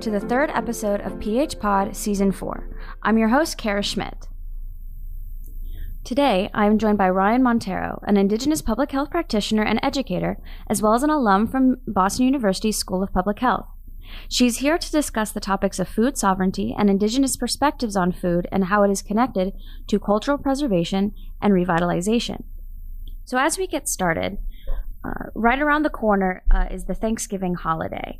To the third episode of PH Pod Season 4. I'm your host, Kara Schmidt. Today, I am joined by Ryann Monteiro, an Indigenous public health practitioner and educator, as well as an alum from Boston University's School of Public Health. She's here to discuss the topics of food sovereignty and Indigenous perspectives on food and how it is connected to cultural preservation and revitalization. So, as we get started, uh, right around the corner uh, is the Thanksgiving holiday.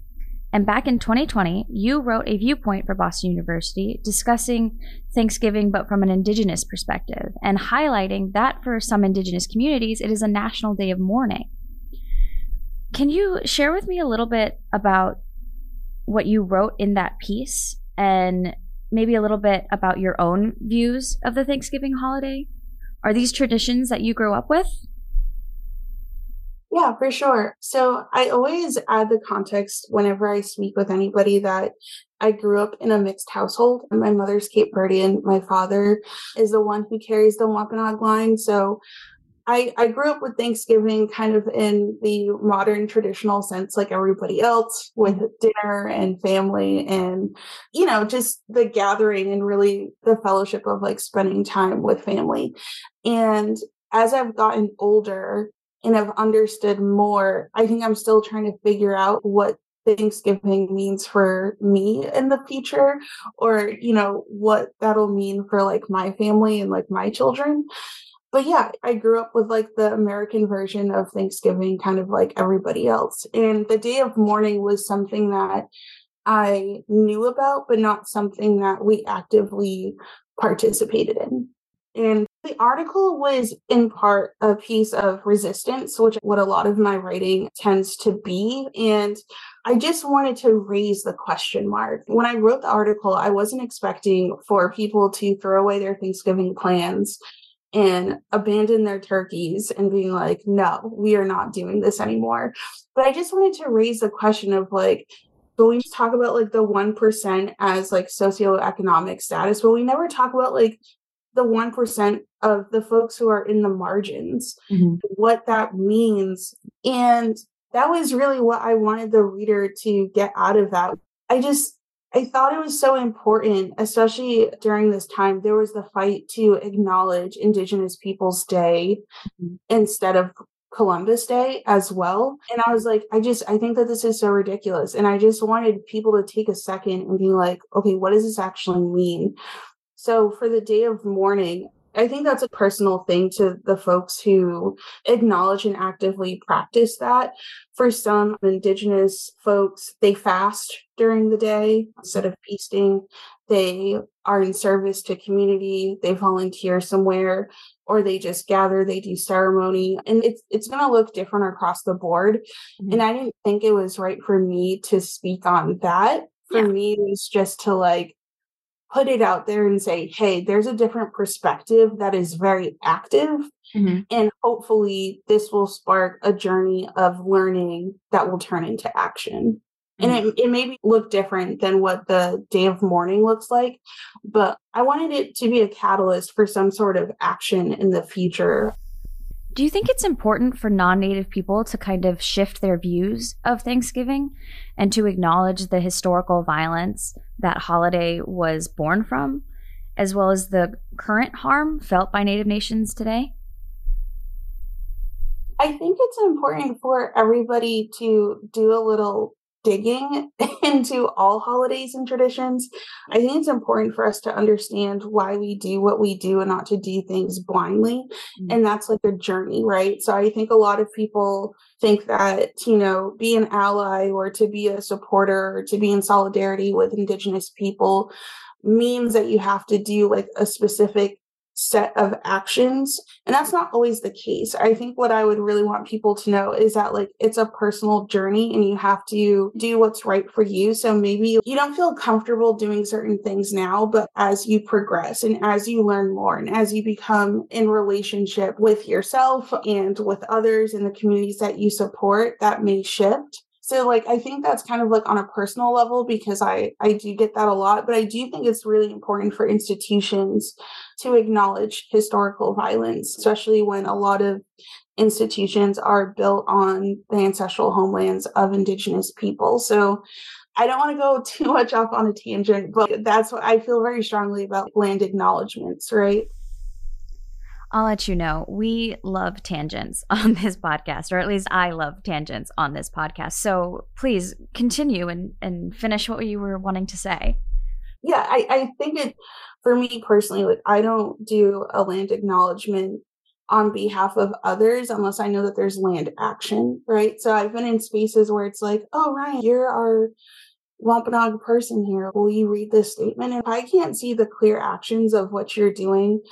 And back in 2020, you wrote a viewpoint for Boston University discussing Thanksgiving, but from an Indigenous perspective, and highlighting that for some Indigenous communities, it is a national day of mourning. Can you share with me a little bit about what you wrote in that piece and maybe a little bit about your own views of the Thanksgiving holiday? Are these traditions that you grew up with? Yeah, for sure. So I always add the context whenever I speak with anybody that I grew up in a mixed household. And my mother's Cape Verdean. My father is the one who carries the Wampanoag line. So I, I grew up with Thanksgiving kind of in the modern traditional sense, like everybody else, with mm-hmm. dinner and family and, you know, just the gathering and really the fellowship of like spending time with family. And as I've gotten older, and I've understood more, I think I'm still trying to figure out what Thanksgiving means for me in the future, or, you know, what that'll mean for like my family and like my children. But yeah, I grew up with like the American version of Thanksgiving, kind of like everybody else. And the day of mourning was something that I knew about, but not something that we actively participated in. And the article was in part a piece of resistance, which what a lot of my writing tends to be. And I just wanted to raise the question mark. When I wrote the article, I wasn't expecting for people to throw away their Thanksgiving plans and abandon their turkeys and being like, no, we are not doing this anymore. But I just wanted to raise the question of like, but we talk about like the 1% as like socioeconomic status, but we never talk about like the 1% of the folks who are in the margins, mm-hmm. what that means. And that was really what I wanted the reader to get out of that. I just, I thought it was so important, especially during this time. There was the fight to acknowledge Indigenous Peoples Day mm-hmm. instead of Columbus Day as well. And I was like, I just, I think that this is so ridiculous. And I just wanted people to take a second and be like, okay, what does this actually mean? So for the day of mourning, I think that's a personal thing to the folks who acknowledge and actively practice that. For some Indigenous folks, they fast during the day instead of feasting. They are in service to community, they volunteer somewhere, or they just gather, they do ceremony. And it's it's gonna look different across the board. Mm-hmm. And I didn't think it was right for me to speak on that. For yeah. me, it was just to like put it out there and say, hey, there's a different perspective that is very active. Mm-hmm. And hopefully, this will spark a journey of learning that will turn into action. Mm-hmm. And it, it may look different than what the day of mourning looks like, but I wanted it to be a catalyst for some sort of action in the future. Do you think it's important for non native people to kind of shift their views of Thanksgiving and to acknowledge the historical violence that holiday was born from, as well as the current harm felt by Native nations today? I think it's important for everybody to do a little digging into all holidays and traditions, I think it's important for us to understand why we do what we do and not to do things blindly. Mm-hmm. And that's like a journey, right? So I think a lot of people think that, you know, be an ally or to be a supporter or to be in solidarity with Indigenous people means that you have to do like a specific set of actions and that's not always the case. I think what i would really want people to know is that like it's a personal journey and you have to do what's right for you. So maybe you don't feel comfortable doing certain things now but as you progress and as you learn more and as you become in relationship with yourself and with others in the communities that you support that may shift so like i think that's kind of like on a personal level because i i do get that a lot but i do think it's really important for institutions to acknowledge historical violence especially when a lot of institutions are built on the ancestral homelands of indigenous people so I don't want to go too much off on a tangent, but that's what I feel very strongly about land acknowledgments, right? I'll let you know. We love tangents on this podcast, or at least I love tangents on this podcast. So please continue and, and finish what you were wanting to say. Yeah, I, I think it, for me personally, like I don't do a land acknowledgement on behalf of others unless I know that there's land action, right? So I've been in spaces where it's like, oh, Ryann, you're our Wampanoag person here. Will you read this statement? If I can't see the clear actions of what you're doing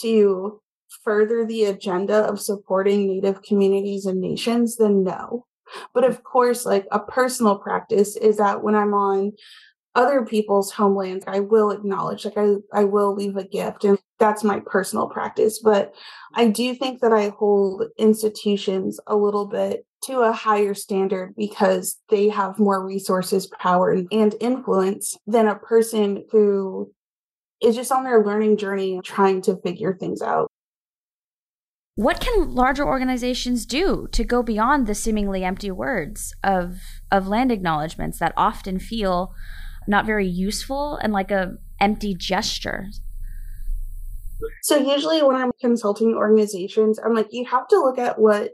to further the agenda of supporting Native communities and nations, then no. But of course, like a personal practice is that when I'm on other people's homelands, I will acknowledge, like I, I will leave a gift. And that's my personal practice. But I do think that I hold institutions a little bit to a higher standard because they have more resources, power, and influence than a person who is just on their learning journey trying to figure things out. What can larger organizations do to go beyond the seemingly empty words of of land acknowledgments that often feel not very useful and like a empty gesture? So usually when I'm consulting organizations, I'm like, you have to look at what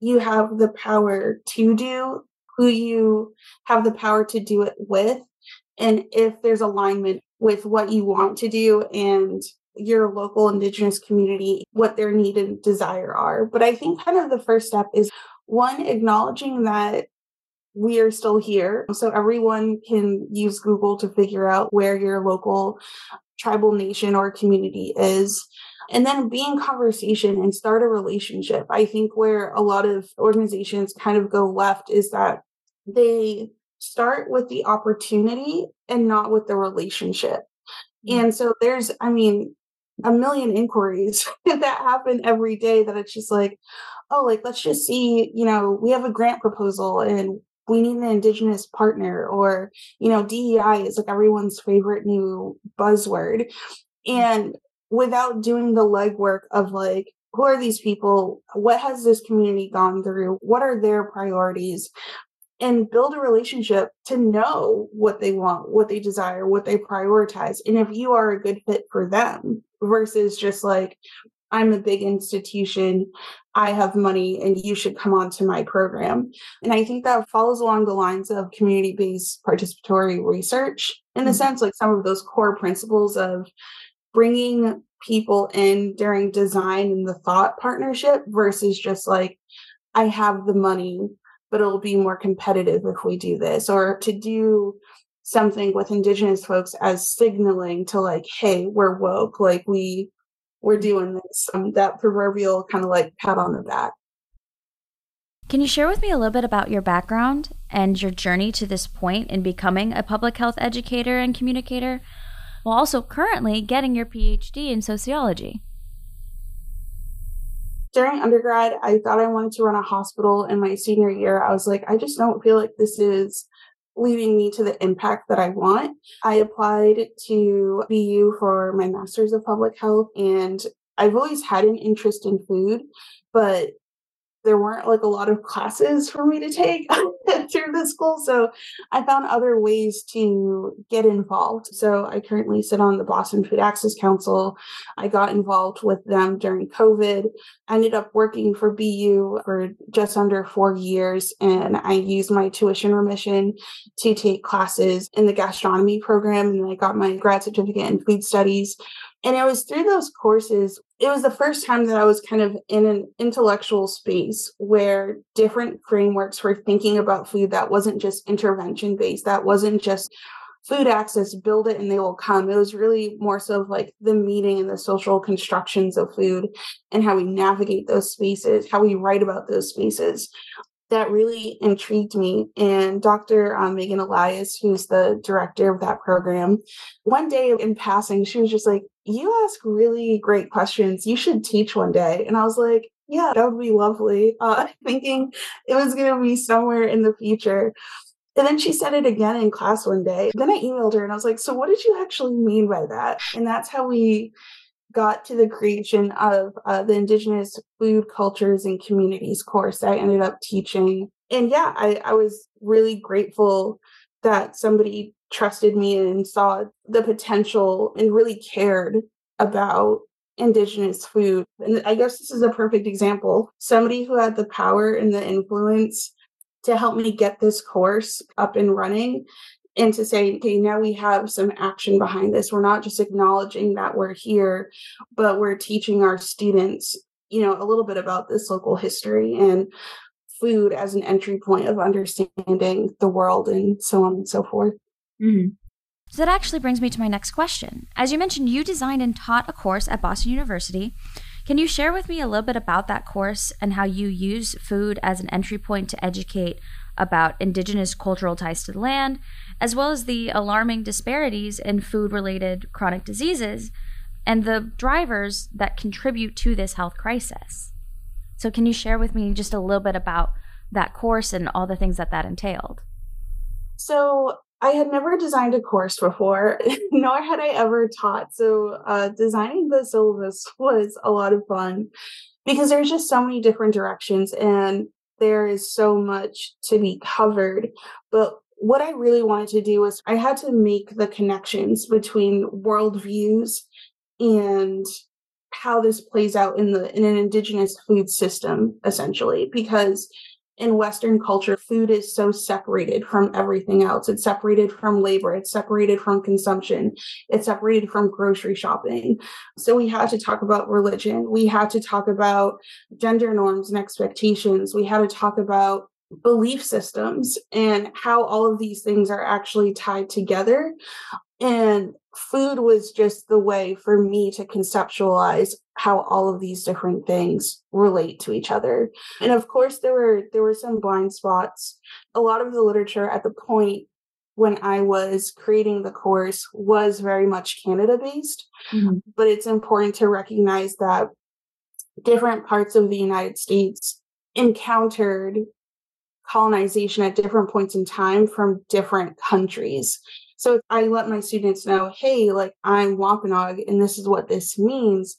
you have the power to do, who you have the power to do it with, and if there's alignment with what you want to do and your local indigenous community what their need and desire are. But i think kind of the first step is one acknowledging that we are still here. So everyone can use google to figure out where your local tribal nation or community is. And then be in conversation and start a relationship. I think where a lot of organizations kind of go left is that they start with the opportunity and not with the relationship. Mm. and so there's i mean a million inquiries that happen every day that it's just like, oh, like let's just see, you know, we have a grant proposal and we need an indigenous partner or, you know, DEI is like everyone's favorite new buzzword. Mm. And without doing the legwork of like, who are these people? What has this community gone through? What are their priorities? and build a relationship to know what they want, what they desire, what they prioritize, and if you are a good fit for them versus just like, I'm a big institution, I have money, and you should come on to my program. And I think that follows along the lines of community based participatory research in the mm-hmm. sense, like some of those core principles of bringing people in during design and the thought partnership versus just like, I have the money but it'll be more competitive if we do this or to do something with indigenous folks as signaling to like hey we're woke like we we're doing this um, that proverbial kind of like pat on the back can you share with me a little bit about your background and your journey to this point in becoming a public health educator and communicator while also currently getting your phd in sociology during undergrad, I thought I wanted to run a hospital. In my senior year, I was like, I just don't feel like this is leading me to the impact that I want. I applied to BU for my master's of public health, and I've always had an interest in food, but there weren't like a lot of classes for me to take through the school. So I found other ways to get involved. So I currently sit on the Boston Food Access Council. I got involved with them during COVID. I ended up working for BU for just under four years, and I used my tuition remission to take classes in the gastronomy program. And I got my grad certificate in food studies. And it was through those courses, it was the first time that I was kind of in an intellectual space where different frameworks were thinking about food that wasn't just intervention based, that wasn't just food access, build it and they will come. It was really more so like the meaning and the social constructions of food and how we navigate those spaces, how we write about those spaces that really intrigued me. And Dr. Um, Megan Elias, who's the director of that program, one day in passing, she was just like, You ask really great questions. You should teach one day. And I was like, Yeah, that would be lovely. Uh, thinking it was going to be somewhere in the future. And then she said it again in class one day. Then I emailed her and I was like, So, what did you actually mean by that? And that's how we got to the creation of uh, the Indigenous Food Cultures and Communities course I ended up teaching. And yeah, I, I was really grateful that somebody trusted me and saw the potential and really cared about indigenous food. And I guess this is a perfect example. Somebody who had the power and the influence to help me get this course up and running and to say, okay, now we have some action behind this. We're not just acknowledging that we're here, but we're teaching our students, you know, a little bit about this local history and food as an entry point of understanding the world and so on and so forth. Mm-hmm. So that actually brings me to my next question. As you mentioned, you designed and taught a course at Boston University. Can you share with me a little bit about that course and how you use food as an entry point to educate about indigenous cultural ties to the land, as well as the alarming disparities in food related chronic diseases and the drivers that contribute to this health crisis? So, can you share with me just a little bit about that course and all the things that that entailed? So, I had never designed a course before, nor had I ever taught. So, uh, designing the syllabus was a lot of fun because there's just so many different directions and there is so much to be covered. But what I really wanted to do was I had to make the connections between worldviews and how this plays out in the in an indigenous food system essentially because in Western culture, food is so separated from everything else. It's separated from labor. It's separated from consumption. It's separated from grocery shopping. So we had to talk about religion. We had to talk about gender norms and expectations. We had to talk about belief systems and how all of these things are actually tied together. And food was just the way for me to conceptualize how all of these different things relate to each other. And of course there were there were some blind spots. A lot of the literature at the point when I was creating the course was very much Canada based, mm-hmm. but it's important to recognize that different parts of the United States encountered colonization at different points in time from different countries. So I let my students know, hey, like I'm Wampanoag and this is what this means,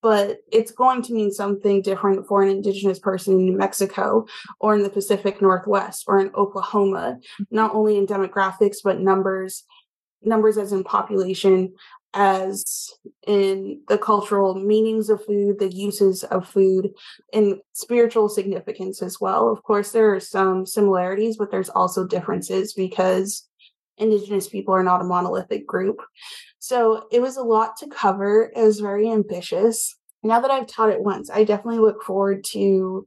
but it's going to mean something different for an indigenous person in New Mexico or in the Pacific Northwest or in Oklahoma, not only in demographics, but numbers, numbers as in population, as in the cultural meanings of food, the uses of food, and spiritual significance as well. Of course, there are some similarities, but there's also differences because Indigenous people are not a monolithic group. So it was a lot to cover. It was very ambitious. Now that I've taught it once, I definitely look forward to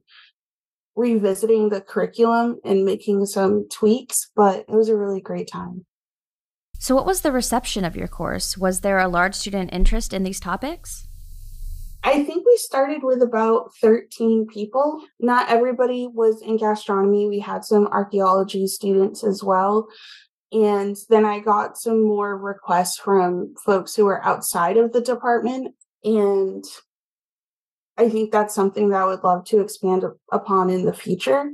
revisiting the curriculum and making some tweaks, but it was a really great time. So, what was the reception of your course? Was there a large student interest in these topics? I think we started with about 13 people. Not everybody was in gastronomy. We had some archaeology students as well. And then I got some more requests from folks who were outside of the department. And I think that's something that I would love to expand upon in the future.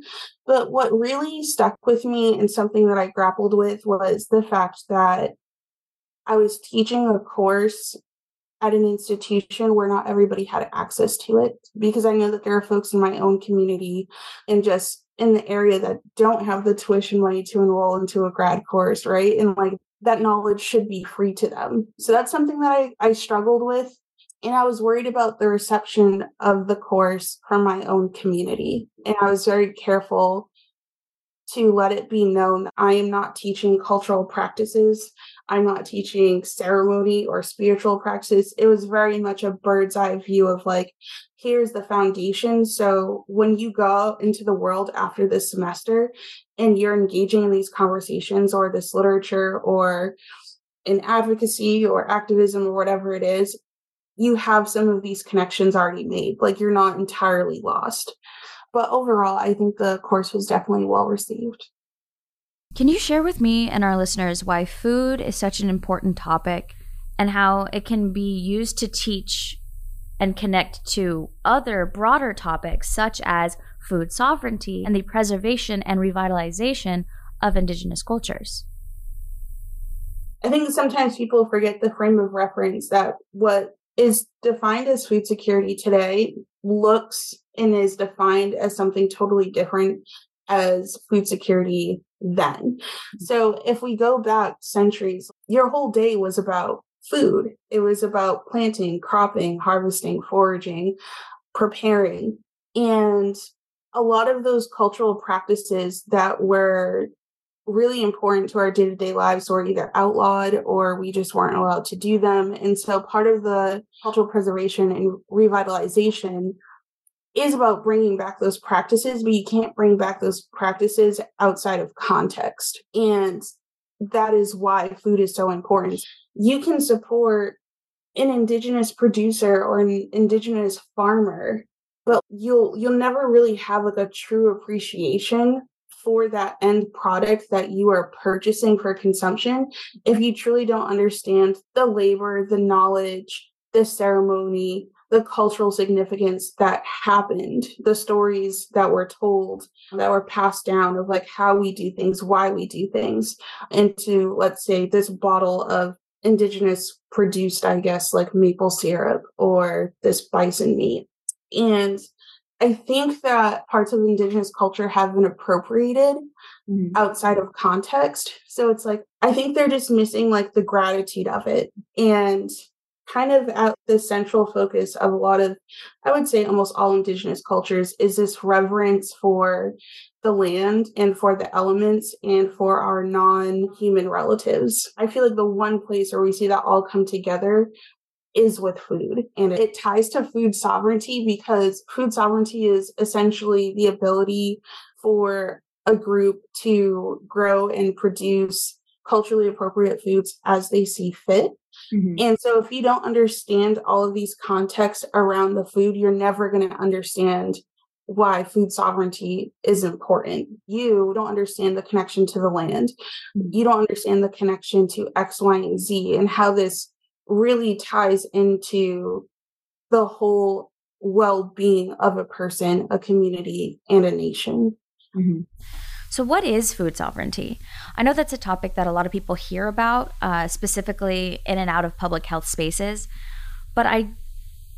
But what really stuck with me and something that I grappled with was the fact that I was teaching a course at an institution where not everybody had access to it because I know that there are folks in my own community and just in the area that don't have the tuition money to enroll into a grad course, right? And like that knowledge should be free to them. So that's something that I, I struggled with. And I was worried about the reception of the course from my own community. And I was very careful to let it be known that I am not teaching cultural practices. I'm not teaching ceremony or spiritual practice. It was very much a bird's eye view of like, here's the foundation. So when you go into the world after this semester and you're engaging in these conversations or this literature or in advocacy or activism or whatever it is, you have some of these connections already made. Like you're not entirely lost. But overall, I think the course was definitely well received. Can you share with me and our listeners why food is such an important topic and how it can be used to teach and connect to other broader topics such as food sovereignty and the preservation and revitalization of indigenous cultures? I think sometimes people forget the frame of reference that what is defined as food security today looks and is defined as something totally different as food security then. Mm-hmm. So if we go back centuries, your whole day was about food. It was about planting, cropping, harvesting, foraging, preparing. And a lot of those cultural practices that were really important to our day to day lives were either outlawed or we just weren't allowed to do them. And so part of the cultural preservation and revitalization is about bringing back those practices, but you can't bring back those practices outside of context. And that is why food is so important. You can support an indigenous producer or an indigenous farmer but you'll you'll never really have like a true appreciation for that end product that you are purchasing for consumption if you truly don't understand the labor, the knowledge, the ceremony, the cultural significance that happened, the stories that were told, that were passed down of like how we do things, why we do things, into let's say this bottle of indigenous produced, I guess, like maple syrup or this bison meat. And I think that parts of indigenous culture have been appropriated mm-hmm. outside of context. So it's like, I think they're just missing like the gratitude of it. And kind of at the central focus of a lot of, I would say almost all indigenous cultures, is this reverence for the land and for the elements and for our non human relatives. I feel like the one place where we see that all come together is with food. And it ties to food sovereignty because food sovereignty is essentially the ability for a group to grow and produce culturally appropriate foods as they see fit. Mm-hmm. And so, if you don't understand all of these contexts around the food, you're never going to understand why food sovereignty is important. You don't understand the connection to the land. Mm-hmm. You don't understand the connection to X, Y, and Z and how this really ties into the whole well-being of a person, a community, and a nation. Mm-hmm. So, what is food sovereignty? I know that's a topic that a lot of people hear about, uh, specifically in and out of public health spaces, but I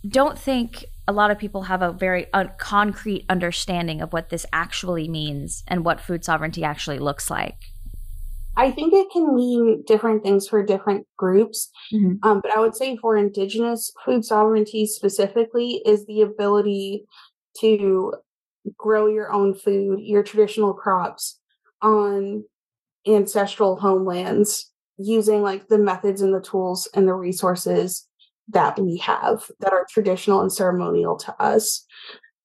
don't think a lot of people have a very uh, concrete understanding of what this actually means and what food sovereignty actually looks like. I think it can mean different things for different groups. Mm-hmm. Um, but I would say for Indigenous food sovereignty specifically is the ability to grow your own food, your traditional crops on ancestral homelands using like the methods and the tools and the resources that we have that are traditional and ceremonial to us.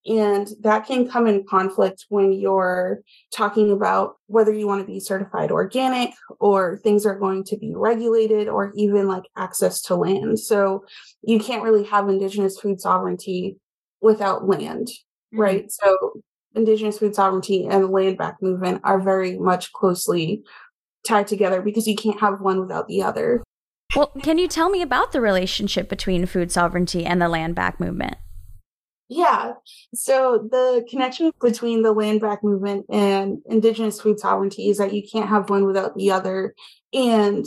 And that can come in conflict when you're talking about whether you want to be certified organic or things are going to be regulated or even like access to land. So you can't really have Indigenous food sovereignty without land. Right? So Indigenous food sovereignty and the land back movement are very much closely tied together because you can't have one without the other. Well, can you tell me about the relationship between food sovereignty and the land back movement? Yeah. So the connection between the land back movement and indigenous food sovereignty is that you can't have one without the other. And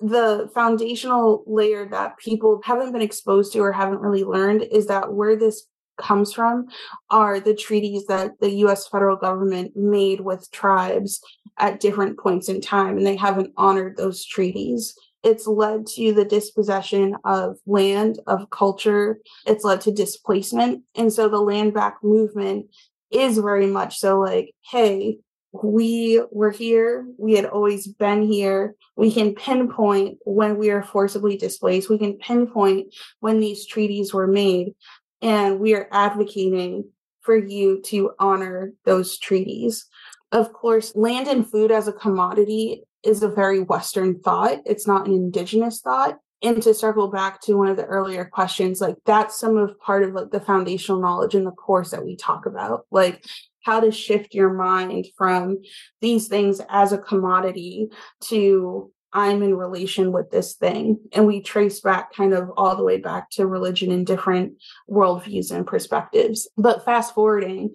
the foundational layer that people haven't been exposed to or haven't really learned is that where this comes from are the treaties that the US federal government made with tribes at different points in time, and they haven't honored those treaties it's led to the dispossession of land, of culture. It's led to displacement. And so the land back movement is very much so like, hey, we were here. We had always been here. We can pinpoint when we are forcibly displaced. We can pinpoint when these treaties were made. And we are advocating for you to honor those treaties. Of course, land and food as a commodity is a very Western thought. It's not an indigenous thought. And to circle back to one of the earlier questions, like that's some of part of like the foundational knowledge in the course that we talk about, like how to shift your mind from these things as a commodity to I'm in relation with this thing. And we trace back kind of all the way back to religion and different worldviews and perspectives. But fast forwarding,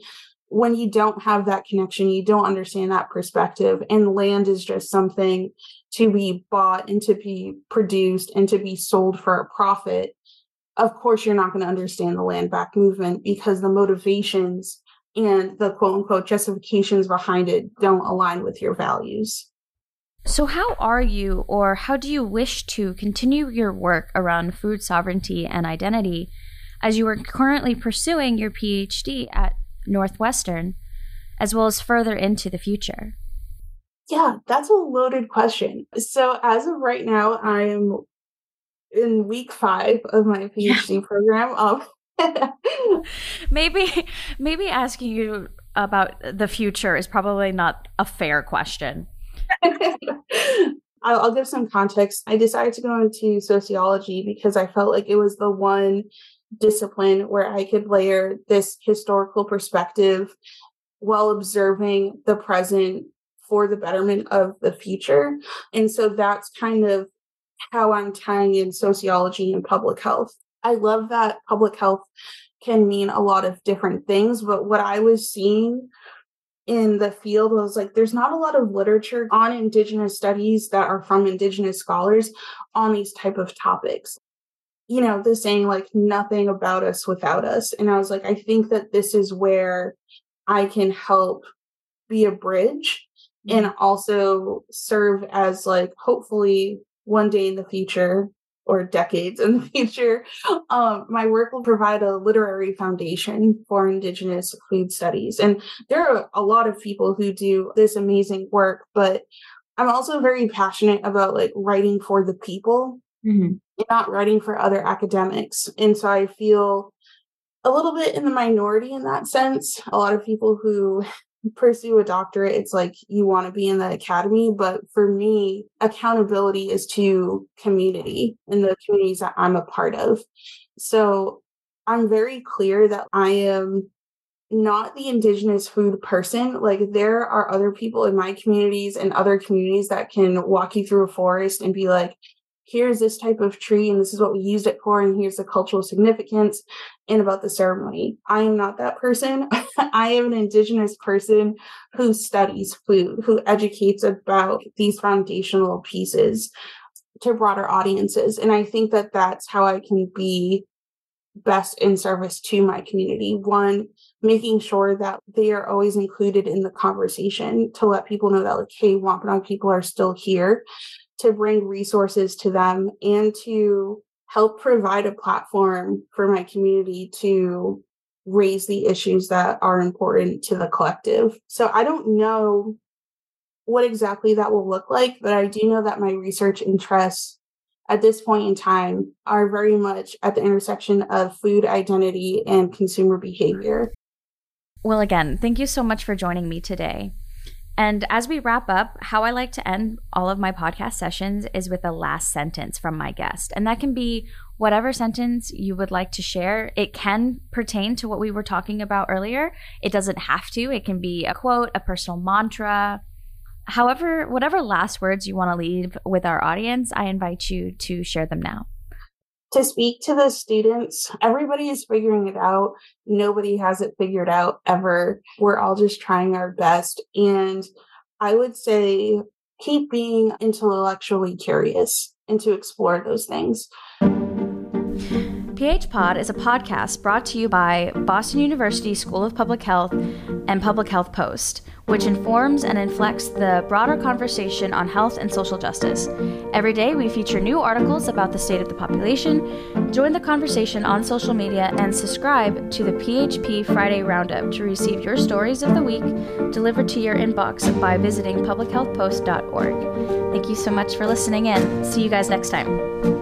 when you don't have that connection, you don't understand that perspective, and land is just something to be bought and to be produced and to be sold for a profit. Of course, you're not going to understand the land back movement because the motivations and the quote unquote justifications behind it don't align with your values. So, how are you, or how do you wish to continue your work around food sovereignty and identity as you are currently pursuing your PhD at Northwestern, as well as further into the future? Yeah, that's a loaded question. So, as of right now, I am in week five of my PhD program. Um, maybe maybe asking you about the future is probably not a fair question. I'll, give some context. I decided to go into sociology because I felt like it was the one discipline where I could layer this historical perspective while observing the present for the betterment of the future. And so that's kind of how I'm tying in sociology and public health. I love that public health can mean a lot of different things, but what I was seeing in the field I was like there's not a lot of literature on indigenous studies that are from indigenous scholars on these type of topics you know the saying like nothing about us without us and i was like i think that this is where i can help be a bridge mm-hmm. and also serve as like hopefully one day in the future or decades in the future, um, my work will provide a literary foundation for Indigenous food studies. And there are a lot of people who do this amazing work, but I'm also very passionate about like writing for the people mm-hmm. and not writing for other academics. And so I feel a little bit in the minority in that sense. A lot of people who pursue a doctorate, it's like you want to be in the academy. But for me, accountability is to community and the communities that I'm a part of. So I'm very clear that I am not the indigenous food person. Like there are other people in my communities and other communities that can walk you through a forest and be like, here's this type of tree and this is what we used it for and here's the cultural significance and about the ceremony. I am not that person. I am an indigenous person who studies food who educates about these foundational pieces to broader audiences and i think that that's how i can be best in service to my community. One making sure that they are always included in the conversation to let people know that like hey wampanoag people are still here to bring resources to them and to help provide a platform for my community to raise the issues that are important to the collective. So I don't know what exactly that will look like, but I do know that my research interests at this point in time are very much at the intersection of food identity and consumer behavior. Well, again, thank you so much for joining me today. And as we wrap up, how I like to end all of my podcast sessions is with a last sentence from my guest. And that can be whatever sentence you would like to share. It can pertain to what we were talking about earlier. It doesn't have to, it can be a quote, a personal mantra. However, whatever last words you want to leave with our audience, I invite you to share them now to speak to the students. Everybody is figuring it out. Nobody has it figured out ever. We're all just trying our best. And I would say keep being intellectually curious and to explore those things. PH Pod is a podcast brought to you by Boston University School of Public Health and Public Health Post which informs and inflects the broader conversation on health and social justice. Every day, we feature new articles about the state of the population. Join the conversation on social media and subscribe to the PHP Friday Roundup to receive your stories of the week delivered to your inbox by visiting publichealthpost.org. Thank you so much for listening in. See you guys next time.